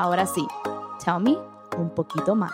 Ahora sí, tell me un poquito más.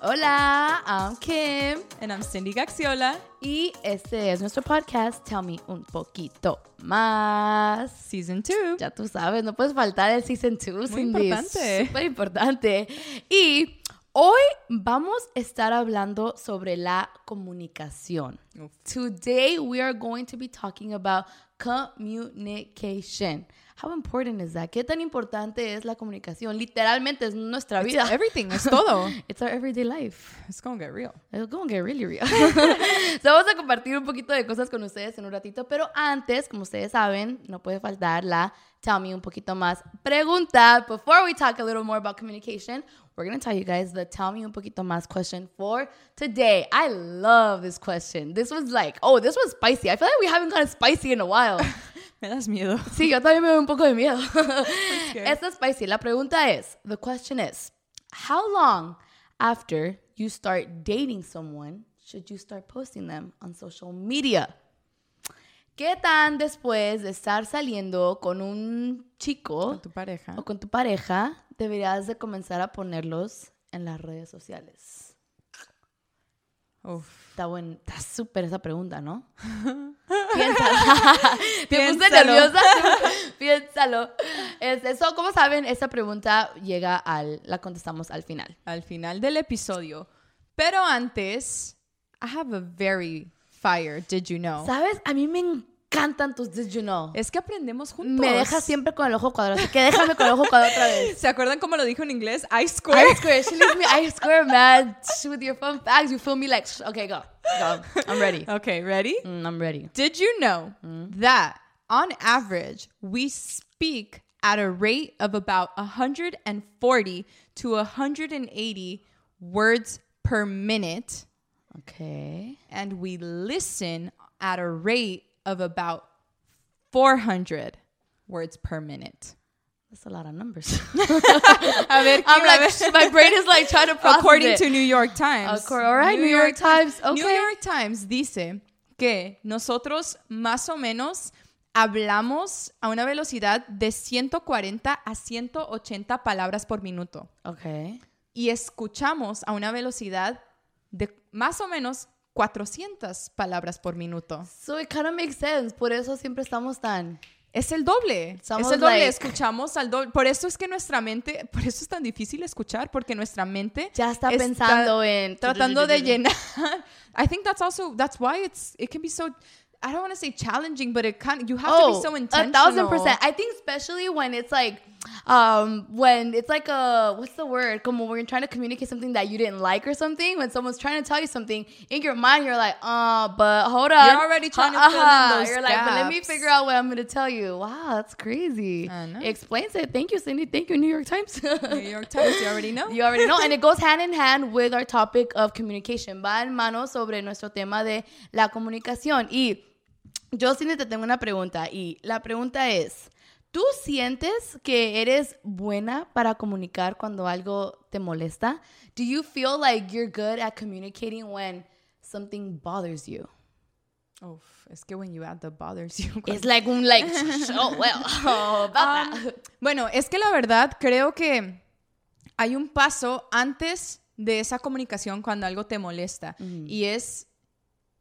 Hola, I'm Kim. And I'm Cindy Gaxiola. Y este es nuestro podcast, Tell Me un poquito más. Season 2. Ya tú sabes, no puedes faltar el Season 2, Muy importante. Súper importante. Y hoy vamos a estar hablando sobre la comunicación. Uf. Today we are going to be talking about communication. How important is that? ¿Qué tan importante es la comunicación? Literalmente es nuestra vida. Everything, es todo. It's our everyday life. It's gonna get real. It's gonna get really real. so, vamos a compartir un poquito de cosas con ustedes en un ratito, pero antes, como ustedes saben, no puede faltar la tell me un poquito más pregunta. Before we talk a little more about communication, we're gonna tell you guys the tell me un poquito más question for today. I love this question. This was like, oh, this was spicy. I feel like we haven't gotten spicy in a while. Me das miedo. Sí, yo también me doy un poco de miedo. Esta es spicy. La pregunta es, the question is, how long after you start dating someone should you start posting them on social media? ¿Qué tan después de estar saliendo con un chico Con tu pareja. o con tu pareja deberías de comenzar a ponerlos en las redes sociales? Uf. Está buen, está súper esa pregunta, ¿no? Piénsalo. ¿Te puse nerviosa? Piénsalo. Es- eso, como saben, esta pregunta llega al, la contestamos al final. Al final del episodio. Pero antes, I have a very fire, did you know? ¿Sabes? A mí me encantan tus Did You Know. Es que aprendemos juntos. Me dejas siempre con el ojo cuadrado, así que déjame con el ojo cuadrado otra vez. ¿Se acuerdan cómo lo dijo en inglés? I square. I square. She leaves me I square, man. With your fun facts, you feel me like, okay, go. Go. I'm ready. Okay, ready? Mm, I'm ready. Did you know that on average we speak at a rate of about 140 to 180 words per minute Okay. and we listen at a rate of about 400 words per minute? That's a lot of numbers. A ver, I'm like, my brain is like trying to process According it. to New York Times. Acor- all right, New York Times, New okay. York Times dice que nosotros más o menos hablamos a una velocidad de 140 a 180 palabras por minuto Okay. y escuchamos a una velocidad de más o menos 400 palabras por minuto. So it kind of makes sense. Por eso siempre estamos tan. Es el doble. Somos es el doble. like- Escuchamos al doble. Por eso es que nuestra mente, por eso es tan difícil escuchar, porque nuestra mente Ya está pensando en- tratando de llenar. I think that's also that's why it's it can be so. I don't want to say challenging, but it can. You have to be so Oh, a intentional. thousand percent. I think especially when it's like, um, when it's like a what's the word? Como when you're trying to communicate something that you didn't like or something. When someone's trying to tell you something in your mind, you're like, uh, but hold on. You're already trying to fill in Uh-huh. those You're like, but let me gaps. figure out what I'm gonna tell you. Wow, that's crazy. It explains it. Thank you, Cindy. Thank you, New York Times. New York Times, you already know. You already know. And it goes hand in hand with our topic of communication. Va en mano sobre nuestro tema de la comunicación. Y yo sí te tengo una pregunta. Y la pregunta es, ¿tú sientes que eres buena para comunicar cuando algo te molesta? Do you feel like you're good at communicating when something bothers you? Uf, es que when you add the bothers you. It's like un like, oh, well, oh, about Um, that. Bueno, es que la verdad creo que hay un paso antes de esa comunicación cuando algo te molesta y es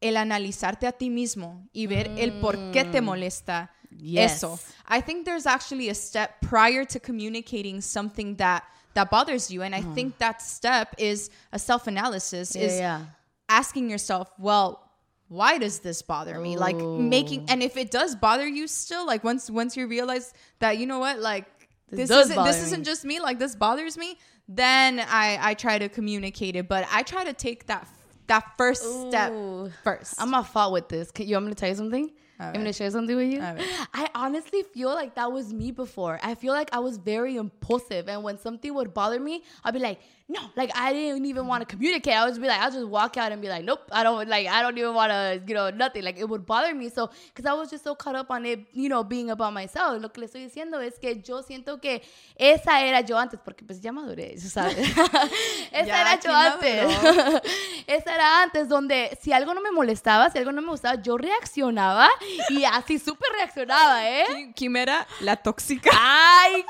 el analizarte a ti mismo y ver el por qué te molesta Yes. eso. I think there's actually a step prior to communicating something that that bothers you and I mm. think that step is a self-analysis Yeah, is yeah. asking yourself, well, why does this bother me? Like making and if it does bother you still, like once once you realize that you know what, like This this, isn't this isn't just me, like this bothers me, then I I try to communicate it, but I try to take that that first step Ooh. first. I'm not fault with this. Can you want me to tell you something? I'm gonna share something with you. I honestly feel like that was me before. I feel like I was very impulsive, and when something would bother me, I'd be like, "No!" Like I didn't even want to communicate. I would just be like, I'll just walk out and be like, "Nope, I don't like. I don't even want to, you know, nothing." Like it would bother me so because I was just so caught up on it, you know, being about myself. Lo que le estoy diciendo es que yo siento que esa era yo antes, porque pues ya maduré, ¿sabes? esa Ya era yo antes. esa era antes donde si algo no me molestaba, si algo no me gustaba, yo reaccionaba y así súper reaccionaba, ¿eh? Kim- Kim era la tóxica. Ay,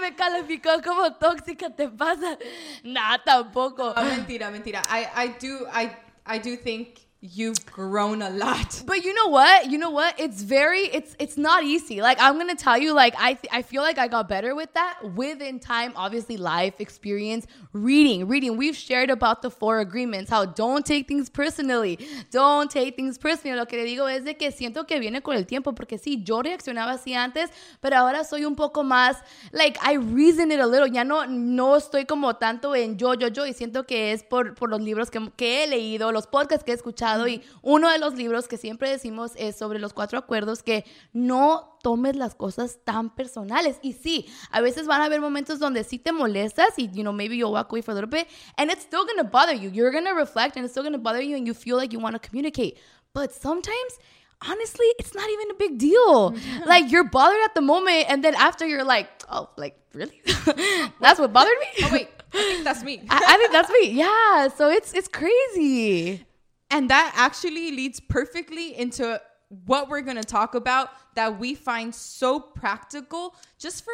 me calificó como tóxica, ¿te pasa? Nah, tampoco. Oh, mentira, mentira. I, I do, I, I do think you've grown a lot. But you know what? You know what? It's very it's it's not easy. Like I'm to tell you like I th- I feel like I got better with that within time, obviously life experience, reading, reading. We've shared about the four agreements, how don't take things personally. Don't take things personally. Lo que le digo es de que siento que viene con el tiempo porque sí, yo reaccionaba así antes, pero ahora soy un poco más like I reason it a little. Ya no no estoy como tanto en yo yo yo y siento que es por por los libros que, que he leído, los podcasts que he escuchado y uno de los libros que siempre decimos es sobre los cuatro acuerdos que no tomes las cosas tan personales. Y sí, a veces van a haber momentos donde sí te molestas y, you know, maybe you'll walk away for a little bit and it's still going to bother you. You're going to reflect and it's still going to bother you and you feel like you want to communicate. But sometimes honestly, it's not even a big deal. like you're bothered at the moment, and then after you're like, oh, like really? that's what bothered me. Oh wait, I think that's me. I, I think that's me. Yeah. So it's it's crazy. And that actually leads perfectly into what we're going to talk about that we find so practical just for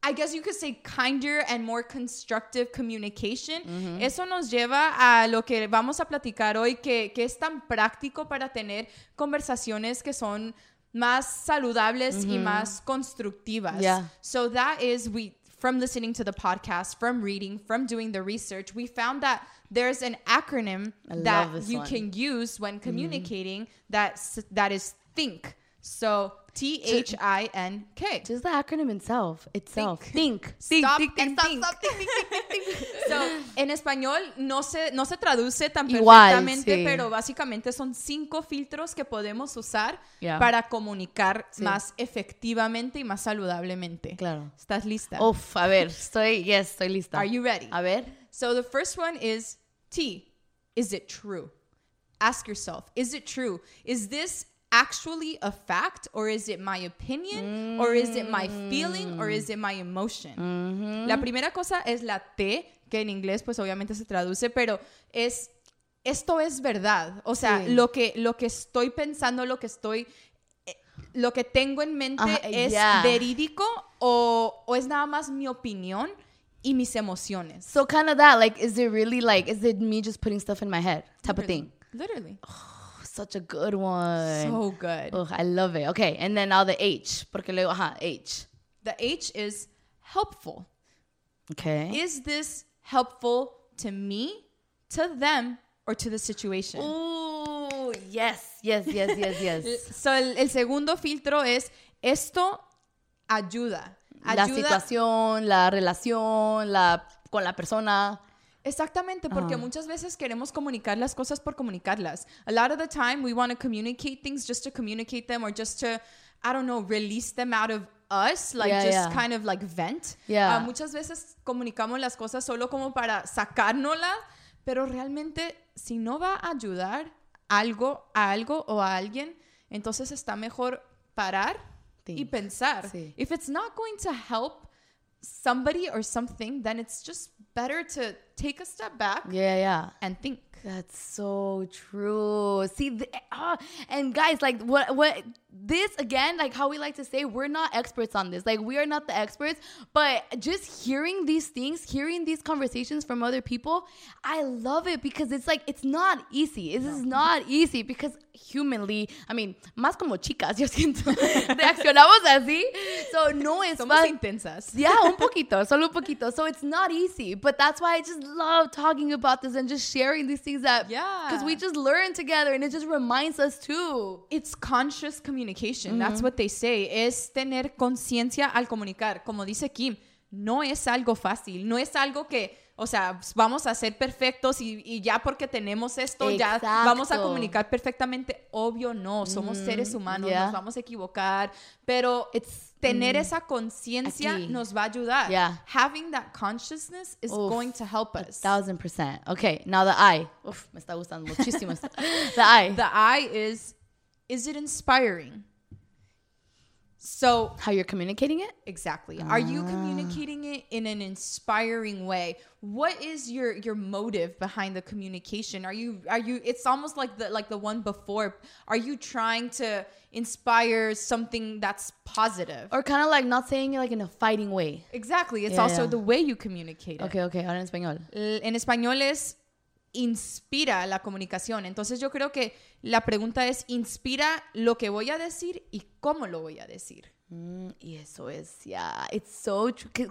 I guess you could say kinder and more constructive communication. Mm-hmm. Eso nos lleva a lo que vamos a platicar hoy, que, que es tan práctico para tener conversaciones que son más saludables y mm-hmm. más constructivas. Yeah. So that is we from listening to the podcast, from reading, from doing the research, we found that there's an acronym I that you one. can use when mm-hmm. communicating that that is think. So T H I N K. Just the acronym itself. Itself. Think. Stop think, and stop, think. stop, think, think, think, think, think. So, en español no se, no se traduce tan Igual, perfectamente, sí. pero básicamente son cinco filtros que podemos usar Yeah. para comunicar Sí. más efectivamente y más saludablemente. Claro. ¿Estás lista? Uf, a ver, estoy, yes, estoy lista. Are you ready? A ver. So the first one is T. Is it true? Ask yourself, is it true? Is this actually a fact or is it my opinion or is it my feeling or is it my emotion? La primera cosa es la T, que en inglés pues obviamente se traduce, pero es esto es verdad. O sea, Sí. lo que lo que estoy pensando, lo que estoy eh, lo que tengo en mente es yeah. verídico o, o es nada más mi opinión y mis emociones. So kind of that, like, is it really like, is it me just putting stuff in my head type of thing? Literally. Such a good one. So good. Ugh, I love it. Okay, and then now the H, porque luego, ajá, H. The H is helpful. Okay. Is this helpful to me, to them, or to the situation? Ooh, yes, yes, yes, yes, yes. So el, el segundo filtro es esto ayuda. la Ayuda situación, la relación, la con la persona. Exactamente, porque Ah. muchas veces queremos comunicar las cosas por comunicarlas. A lot of the time, we want to communicate things just to communicate them or just to, I don't know, release them out of us, like Yeah, just yeah. kind of like vent. Yeah. Ah, muchas veces comunicamos las cosas solo como para sacárnoslas, pero realmente si no va a ayudar algo a algo o a alguien, entonces está mejor parar y pensar. Sí. If it's not going to help somebody or something, then it's just better to take a step back Yeah, yeah. and think. That's so true. See, th- ah, and guys, like what what this again, like how we like to say, we're not experts on this. Like we are not the experts, but just hearing these things, hearing these conversations from other people, I love it because it's like it's not easy. This is not easy because humanly, I mean, más como chicas, yo siento, reaccionamos así. So no es Somos fácil. intensas. Yeah, un poquito, solo un poquito. So it's not easy, but that's why I just love talking about this and just sharing these things that Yeah. because we just learn together and it just reminds us too. It's conscious communication. That's what they say. Es tener conciencia al comunicar. Como dice Kim, no es algo fácil. No es algo que, o sea, vamos a ser perfectos y, y ya porque tenemos esto, ya vamos a Exacto. comunicar perfectamente. Obvio no. Somos seres humanos, yeah. nos vamos a equivocar. Pero It's tener esa conciencia nos va a ayudar. Yeah. Having that consciousness is Uf, going to help a us. thousand percent. Okay, now the I. Uf, me está gustando muchísimo. the I. The I is, is it inspiring? So How you're communicating it? Exactly. Are you ah. communicating it in an inspiring way? What is your your motive behind the communication? Are you are you it's almost like the like the one before. Are you trying to inspire something that's positive? Or kind of like not saying it like in a fighting way. Exactly. It's Yeah, also yeah. the way you communicate it. Okay, okay, ahora en español. En español es inspira la comunicación. Entonces yo creo que la pregunta es inspira lo que voy a decir y cómo lo voy a decir. Mm, y eso es, yeah, it's so true. que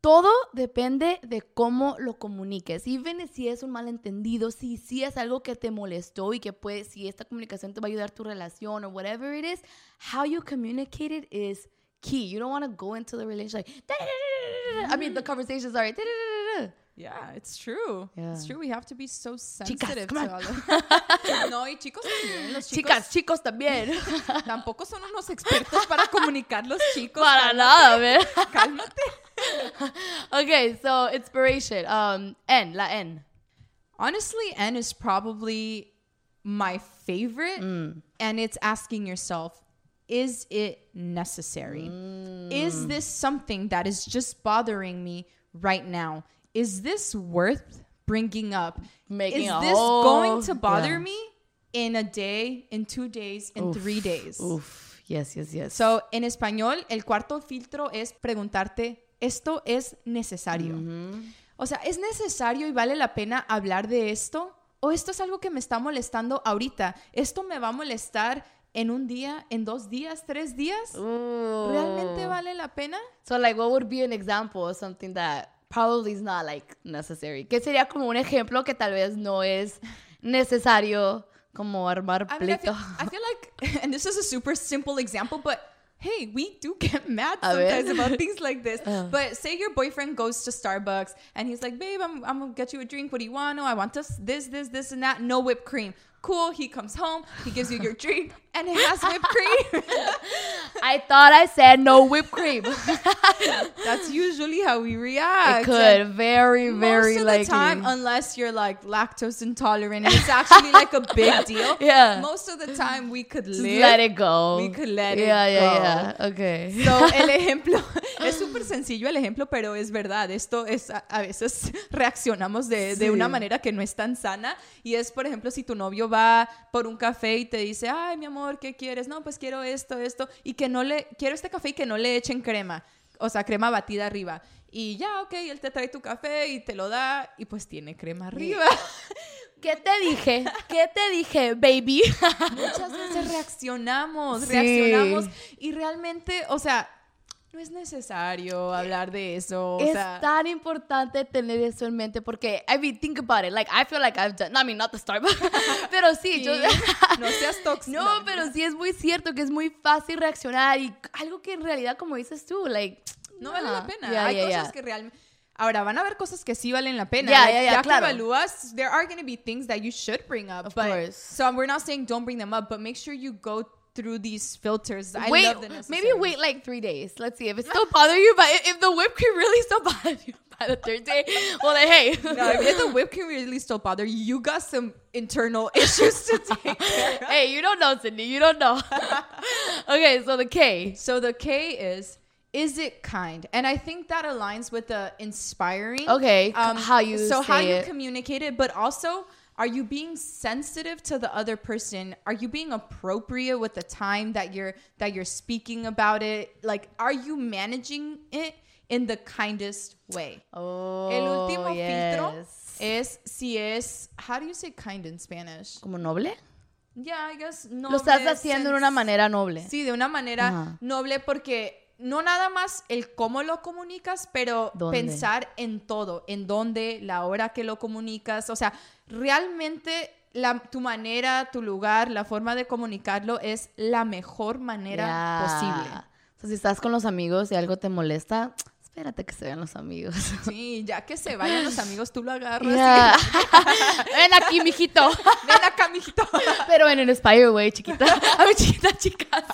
todo depende de cómo lo comuniques. Even si es un malentendido, si, si es algo que te molestó y que puede, si esta comunicación te va a ayudar tu relación or whatever it is, how you communicate it is key. You don't want to go into the relationship like. I mean, the conversation, sorry. "Da-da-da-da-da." Yeah, it's true. It's true. We have to be so sensitive come to all of- No, y chicos también. Los chicos Chicas, chicos también. tampoco son unos expertos para comunicar los chicos. Para nada, man. Cálmate. Okay, so inspiration. Um, N, la N. Honestly, N is probably my favorite. Mm. And it's asking yourself, is it necessary? Mm. Is this something that is just bothering me right now? Is this worth bringing up? Making is this whole- going to bother yeah. me in a day, in two days, in three days? Oof. Yes, yes, yes. So, en español, el cuarto filtro es preguntarte, ¿esto es necesario? O sea, ¿es necesario y vale la pena hablar de esto? ¿O esto es algo que me está molestando ahorita? ¿Esto me va a molestar en un día, en dos días, tres días? ¿Realmente vale la pena? So, like, what would be an example of something that probably is not, like, necessary? ¿Qué sería como un ejemplo que tal vez no es necesario como armar I mean, I feel, I feel like, and this is a super simple example, but hey, we do get mad sometimes about things like this. Uh. But say your boyfriend goes to Starbucks and he's like, babe, I'm, I'm gonna get you a drink. What do you want? No, I want this, this, this, this, and that. No whipped cream. Cool. He comes home, he gives you your drink, and it has whipped cream. I thought I said no whipped cream. That's usually how we react. it could. Very, very most of likely. the time, unless you're like lactose intolerant it's actually like a big deal. Yeah. Most of the time, we could live. let it go. We could let it go. yeah, yeah, yeah. Okay. So, el ejemplo es súper sencillo el ejemplo, pero es verdad. Esto es a, a veces reaccionamos de, de Sí. una manera que no es tan sana y es, por ejemplo, si tu novio va por un café y te dice, ay, mi amor, ¿qué quieres? No, pues quiero esto, esto y que no le quiero este café y que no le echen crema, o sea, crema batida arriba. Y ya, ok, él te trae tu café y te lo da y pues tiene crema arriba. ¿Qué te dije? ¿Qué te dije, baby? Muchas veces reaccionamos, Sí. reaccionamos y realmente, o sea, no es necesario hablar de eso. O es sea, tan importante tener eso en mente porque, I mean, think about it. Like, I feel like I've done, no, I mean, not the Starbucks, pero sí, yo, no seas tóxico. no, pero sí es muy cierto que es muy fácil reaccionar y algo que en realidad, como dices tú, like, no vale la pena. Yeah, Hay yeah, cosas yeah. que realmente Ahora, van a haber cosas que sí valen la pena. Yeah, Like, yeah, yeah, ya claro. que evalúas, there are going to be things that you should bring up. Of but, course. So we're not saying don't bring them up, but make sure you go through these filters. I wait, love the maybe wait like three days. Let's see if it still bothers you. But if the whipped cream really still bothers you by the third day, well then hey, No, if the whip cream really still bother you, you got some internal issues to take care of. hey, you don't know, Cindy. You don't know. okay, so the K. So the K is is it kind? And I think that aligns with the inspiring. Okay, um, how you so how you it. communicate it, but also are you being sensitive to the other person? Are you being appropriate with the time that you're that you're speaking about it? Like are you managing it in the kindest way? Oh, El último filtro yes. es si es how do you say kind in Spanish? como noble. Yeah, I guess no. Lo estás haciendo de una manera noble. Sí, de una manera Ajá. noble porque no nada más el cómo lo comunicas, pero ¿Dónde? pensar en todo, en dónde, la hora que lo comunicas, o sea, realmente la, tu manera, tu lugar, la forma de comunicarlo es la mejor manera posible. O sea, si estás con los amigos y algo te molesta, espérate que se vean los amigos. Sí, ya que se vayan los amigos, tú lo agarras. Ven aquí, mijito. Ven acá, mijito. Pero en an inspired way, chiquita. A ver, chiquita, chicas.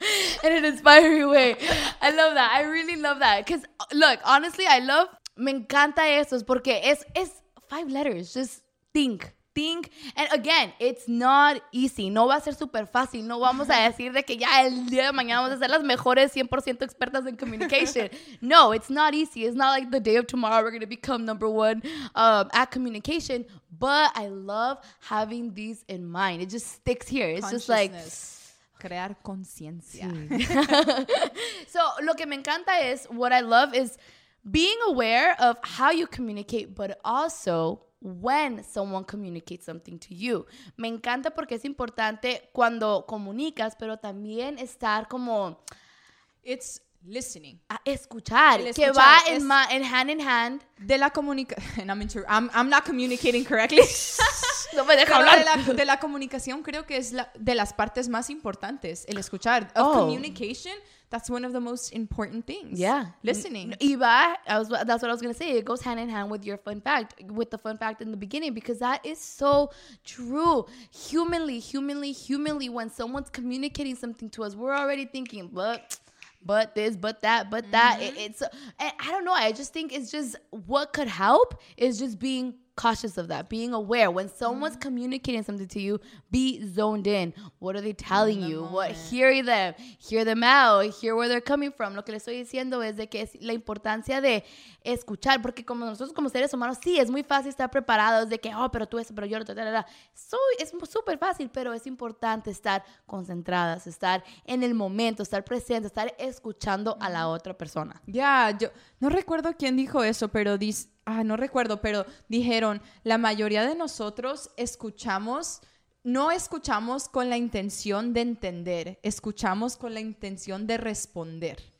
in an inspiring way. I love that. I really love that. Because, look, honestly, I love. Me encanta eso porque es, es five letters. Just think. think, and again, it's not easy. No va a ser súper fácil. No vamos a decir de que ya el día de mañana vamos a ser las mejores 100% expertas en communication. no, it's not easy. It's not like the day of tomorrow we're going to become number one um, at communication. But I love having these in mind. It just sticks here. It's just like crear conciencia. so, lo que me encanta es what I love is being aware of how you communicate, but also when someone communicates something to you. Me encanta porque es importante cuando comunicas, pero también estar como it's listening. A escuchar, que va en, ma en, hand in hand. De la comunicación, I'm, I'm, I'm, not communicating correctly. no me deja hablar. De la, de la, comunicación creo que es la, de las partes más importantes, el escuchar. Of oh. communication, that's one of the most important things. Yeah. Listening. Y va, I was, that's what I was going to say. It goes hand in hand with your fun fact, with the fun fact in the beginning, because that is so true. Humanly, humanly, humanly, when someone's communicating something to us, we're already thinking, but but this, but that, but that. Mm-hmm. It, it's, I don't know. I just think it's just what could help is just being cautious of that, being aware. When someone's mm-hmm. communicating something to you, be zoned in. What are they telling you? Moment. What hear them, hear them out, hear where they're coming from. Lo que le estoy diciendo es de que es la importancia de escuchar, porque como nosotros como seres humanos, sí, es muy fácil estar preparados de que, oh, pero tú eso, pero yo no, Soy, es súper fácil, pero es importante estar concentradas, estar en el momento, estar presente, estar escuchando a la otra persona. Ya, yo no recuerdo quién dijo eso, pero dice ah, no recuerdo, pero dijeron, la mayoría de nosotros escuchamos, no escuchamos con la intención de entender, escuchamos con la intención de responder.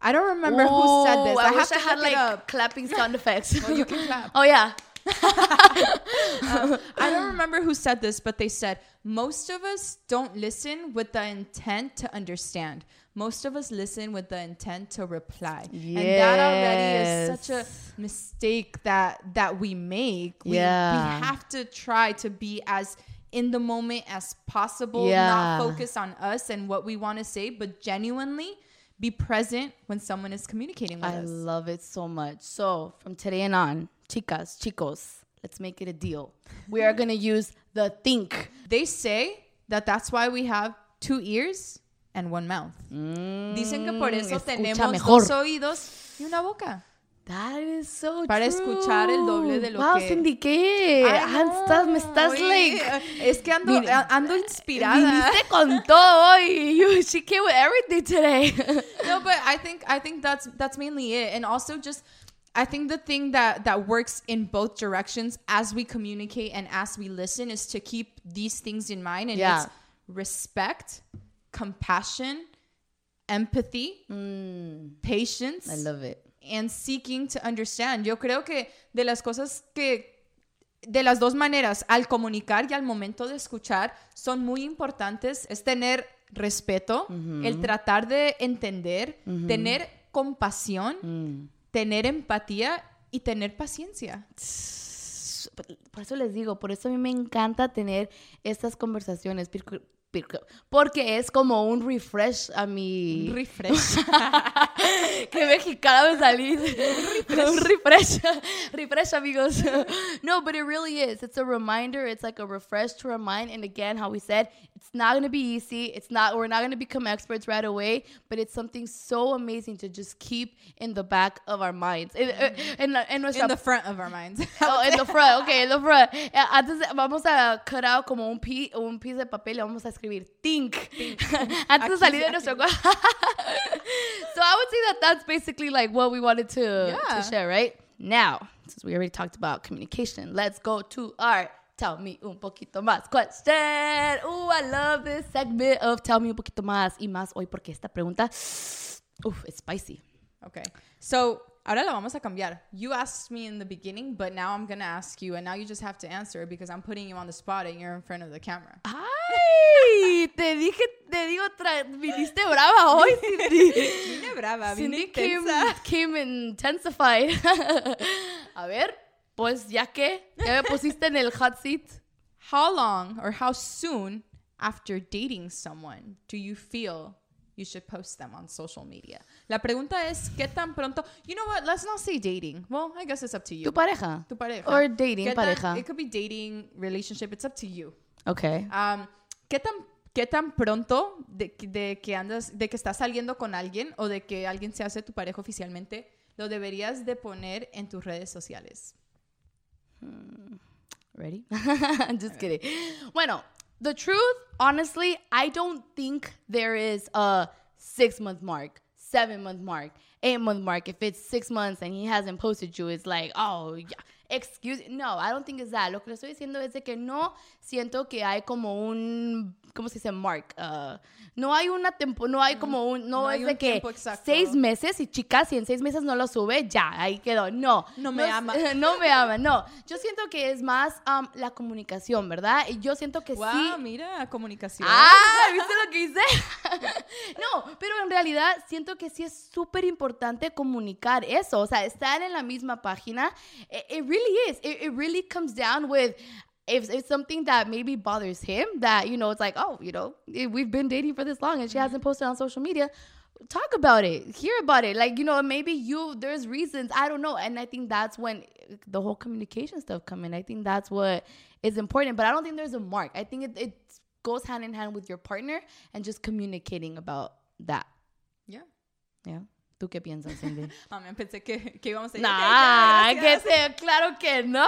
I don't remember who said this. I, I wish I had like clapping sound effects. oh, you can clap. Oh yeah. uh, I don't remember who said this, but they said most of us don't listen with the intent to understand most of us listen with the intent to reply. Yes. And that already is such a mistake that that we make. We, yeah. we have to try to be as in the moment as possible, yeah. not focus on us and what we want to say, but genuinely be present when someone is communicating with I us. I love it so much. So, from today and on, chicas, chicos, let's make it a deal. We are going to use the think. They say that that's why we have two ears and one mouth. Mm, Dicen que por eso tenemos mejor. dos oídos y una boca. That is so Para true. escuchar el doble de lo wow, que... Wow, Cindy, ¿qué? Estás, me estás, Oye, like... Es que ando, ando inspirada. Viniste con todo hoy. You, she came with everything today. no, but I think, I think that's, that's mainly it. And also just... I think the thing that that works in both directions as we communicate and as we listen is to keep these things in mind and yeah. it's respect compassion, empathy, mm. patience. I love it. And seeking to understand. Yo creo que de las cosas que de las dos maneras, al comunicar y al momento de escuchar, son muy importantes. Es tener respeto, el tratar de entender, tener compasión, mm. tener empatía y tener paciencia. Por eso les digo, por eso a mí me encanta tener estas conversaciones, porque es como un refresh a mi... refresh. Qué mexicana me salí. un refresh. refresh, amigos. no, but it really is. It's a reminder. It's like a refresh to remind. And again, how we said, it's not going to be easy. It's not, we're not going to become experts right away, but it's something so amazing to just keep in the back of our minds. In, in, in, nuestra, in the front of our minds. oh, in the front. Okay, in the front. Eh, antes, vamos a cut out como un, pi, un piece de papel y vamos a escribir think, think. antes de salir de nuestro so I would say that that's basically like what we wanted to, yeah. to share, right? Now, since we already talked about communication, let's go to our Tell Me Un Poquito Más question. Oh, I love this segment of Tell Me Un Poquito Más y más hoy porque esta pregunta, uf, it's spicy. Okay. So, Ahora lo vamos a cambiar. You asked me in the beginning, but now I'm going to ask you, and now you just have to answer because I'm putting you on the spot and you're in front of the camera. ¡Ay! te dije, te digo, viniste brava hoy, Cindy. Vine brava, vine Cindy came, came intensified. a ver, pues ya que, ya me pusiste en el hot seat. How long or how soon after dating someone do you feel you should post them on social media. La pregunta es, ¿qué tan pronto? You know what? Let's not say dating. Well, I guess it's up to you. Tu pareja. Tu pareja. Or dating ¿Qué tan- pareja. it could be dating, relationship. It's up to you. Okay. Um, ¿qué, tan, ¿Qué tan pronto de, de que andas, de que estás saliendo con alguien o de que alguien se hace tu pareja oficialmente, lo deberías de poner en tus redes sociales? Ready? Just kidding. Bueno, the truth, honestly, I don't think there is a six month mark, seven month mark, eight month mark. If it's six months and he hasn't posted you, it's like, oh, yeah. Excuse No, I don't think it's that. Lo que le estoy diciendo es de que no siento que hay como un, ¿cómo se dice? Mark. Uh, no hay una tiempo, no hay como un, no, No hay es un de que seis meses y chicas, si en seis meses no lo sube, ya, ahí quedó. No. No me es- ama. no me ama, no. Yo siento que es más um, la comunicación, ¿verdad? Y yo siento que Wow, sí. mira, comunicación. Ah, ¿viste lo que hice? no, pero en realidad siento que sí es súper importante comunicar eso, o sea, estar en la misma página. It, it really is. It, it really comes down with if it's something that maybe bothers him, that, you know, it's like, oh, you know, eh, we've been dating for this long and she hasn't posted on social media. Talk about it, hear about it. Like, you know, maybe you, there's reasons, I don't know. And I think that's when the whole communication stuff come in. I think that's what is important. But I don't think there's a mark. I think it, it goes hand in hand with your partner and just communicating about that. Yeah. Yeah. ¿Tú qué piensas, Cindy? Ah, me pensé que, que íbamos a ir. nah, que te, claro que no.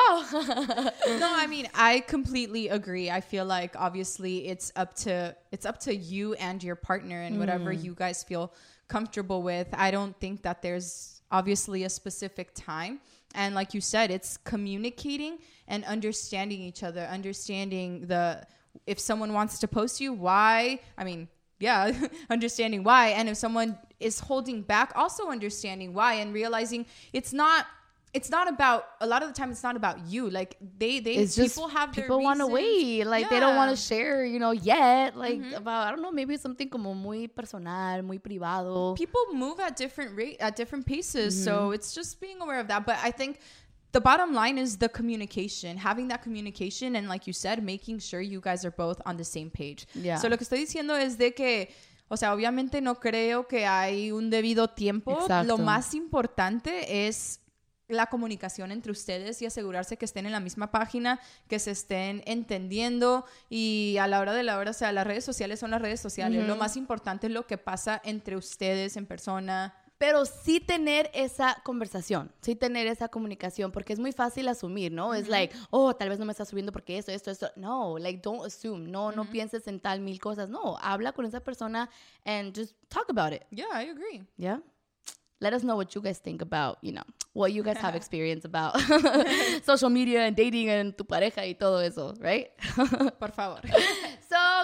no, I mean, I completely agree. I feel like obviously it's up to it's up to you and your partner and whatever you guys feel comfortable with. I don't think that there's obviously a specific time. And like you said, it's communicating and understanding each other, understanding the if someone wants to post you, why? I mean, yeah, understanding why. And if someone is holding back, also understanding why and realizing it's not it's not about a lot of the time it's not about you. Like they they It's people just have people want to wait. Like they don't want to share, you know, yet. Like about I don't know, maybe something como muy personal, muy privado. people move at different rate at different paces Mm-hmm. so it's just being aware of that but i think the bottom line is the communication having that communication and like you said making sure you guys are both on the same page Yeah. so lo que estoy diciendo es de que o sea obviamente no creo que hay un debido tiempo Exacto. lo más importante es la comunicación entre ustedes y asegurarse que estén en la misma página, que se estén entendiendo y a la hora de la hora, o sea, las redes sociales son las redes sociales. Lo más importante es lo que pasa entre ustedes en persona. Pero sí tener esa conversación, sí tener esa comunicación, porque es muy fácil asumir, ¿no? Es like, oh, tal vez no me está subiendo porque esto, esto, esto. No, like, don't assume. No, no pienses en tal mil cosas. No, habla con esa persona and just talk about it. Yeah, I agree. Yeah. Let us know what you guys think about, you know, what you guys have experience about social media and dating and tu pareja y todo eso, right? Por favor.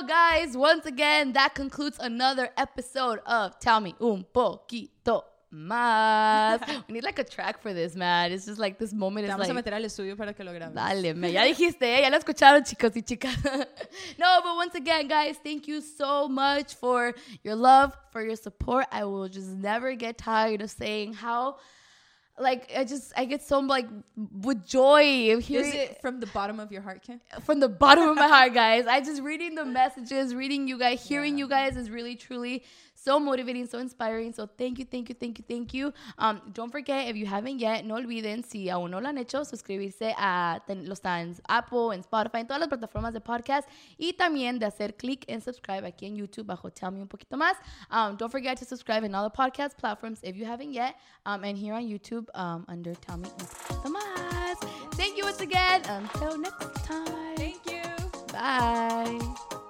Guys, once again, that concludes another episode of Tell Me Un Poquito Más. we need like a track for this, man. It's just like this moment Te is vamos a like. meter al estudio para que lo grabes. Dale, me, ya dijiste, ¿eh? ya lo escucharon, chicos y chicas. no, but once again, guys, thank you so much for your love, for your support. I will just never get tired of saying how, like, I just, I get so, like, with joy of hearing Is it from the bottom of your heart, Kim? from the bottom of my heart, guys. I just reading the messages, reading you guys, hearing you guys is really, truly so motivating, so inspiring. So thank you, thank you, thank you, thank you. Um, don't forget, if you haven't yet, no olviden, si aún no lo han hecho, suscribirse a ten- los está en Apple, en Spotify, en todas las plataformas de podcast y también de hacer clic en subscribe aquí en YouTube bajo Tell Me Un Poquito Más. Um, don't forget to subscribe in all the podcast platforms if you haven't yet. Um, and here on YouTube um, under Tell Me Un Poquito Más. Thank you once again. Until next time. Thank you. Bye.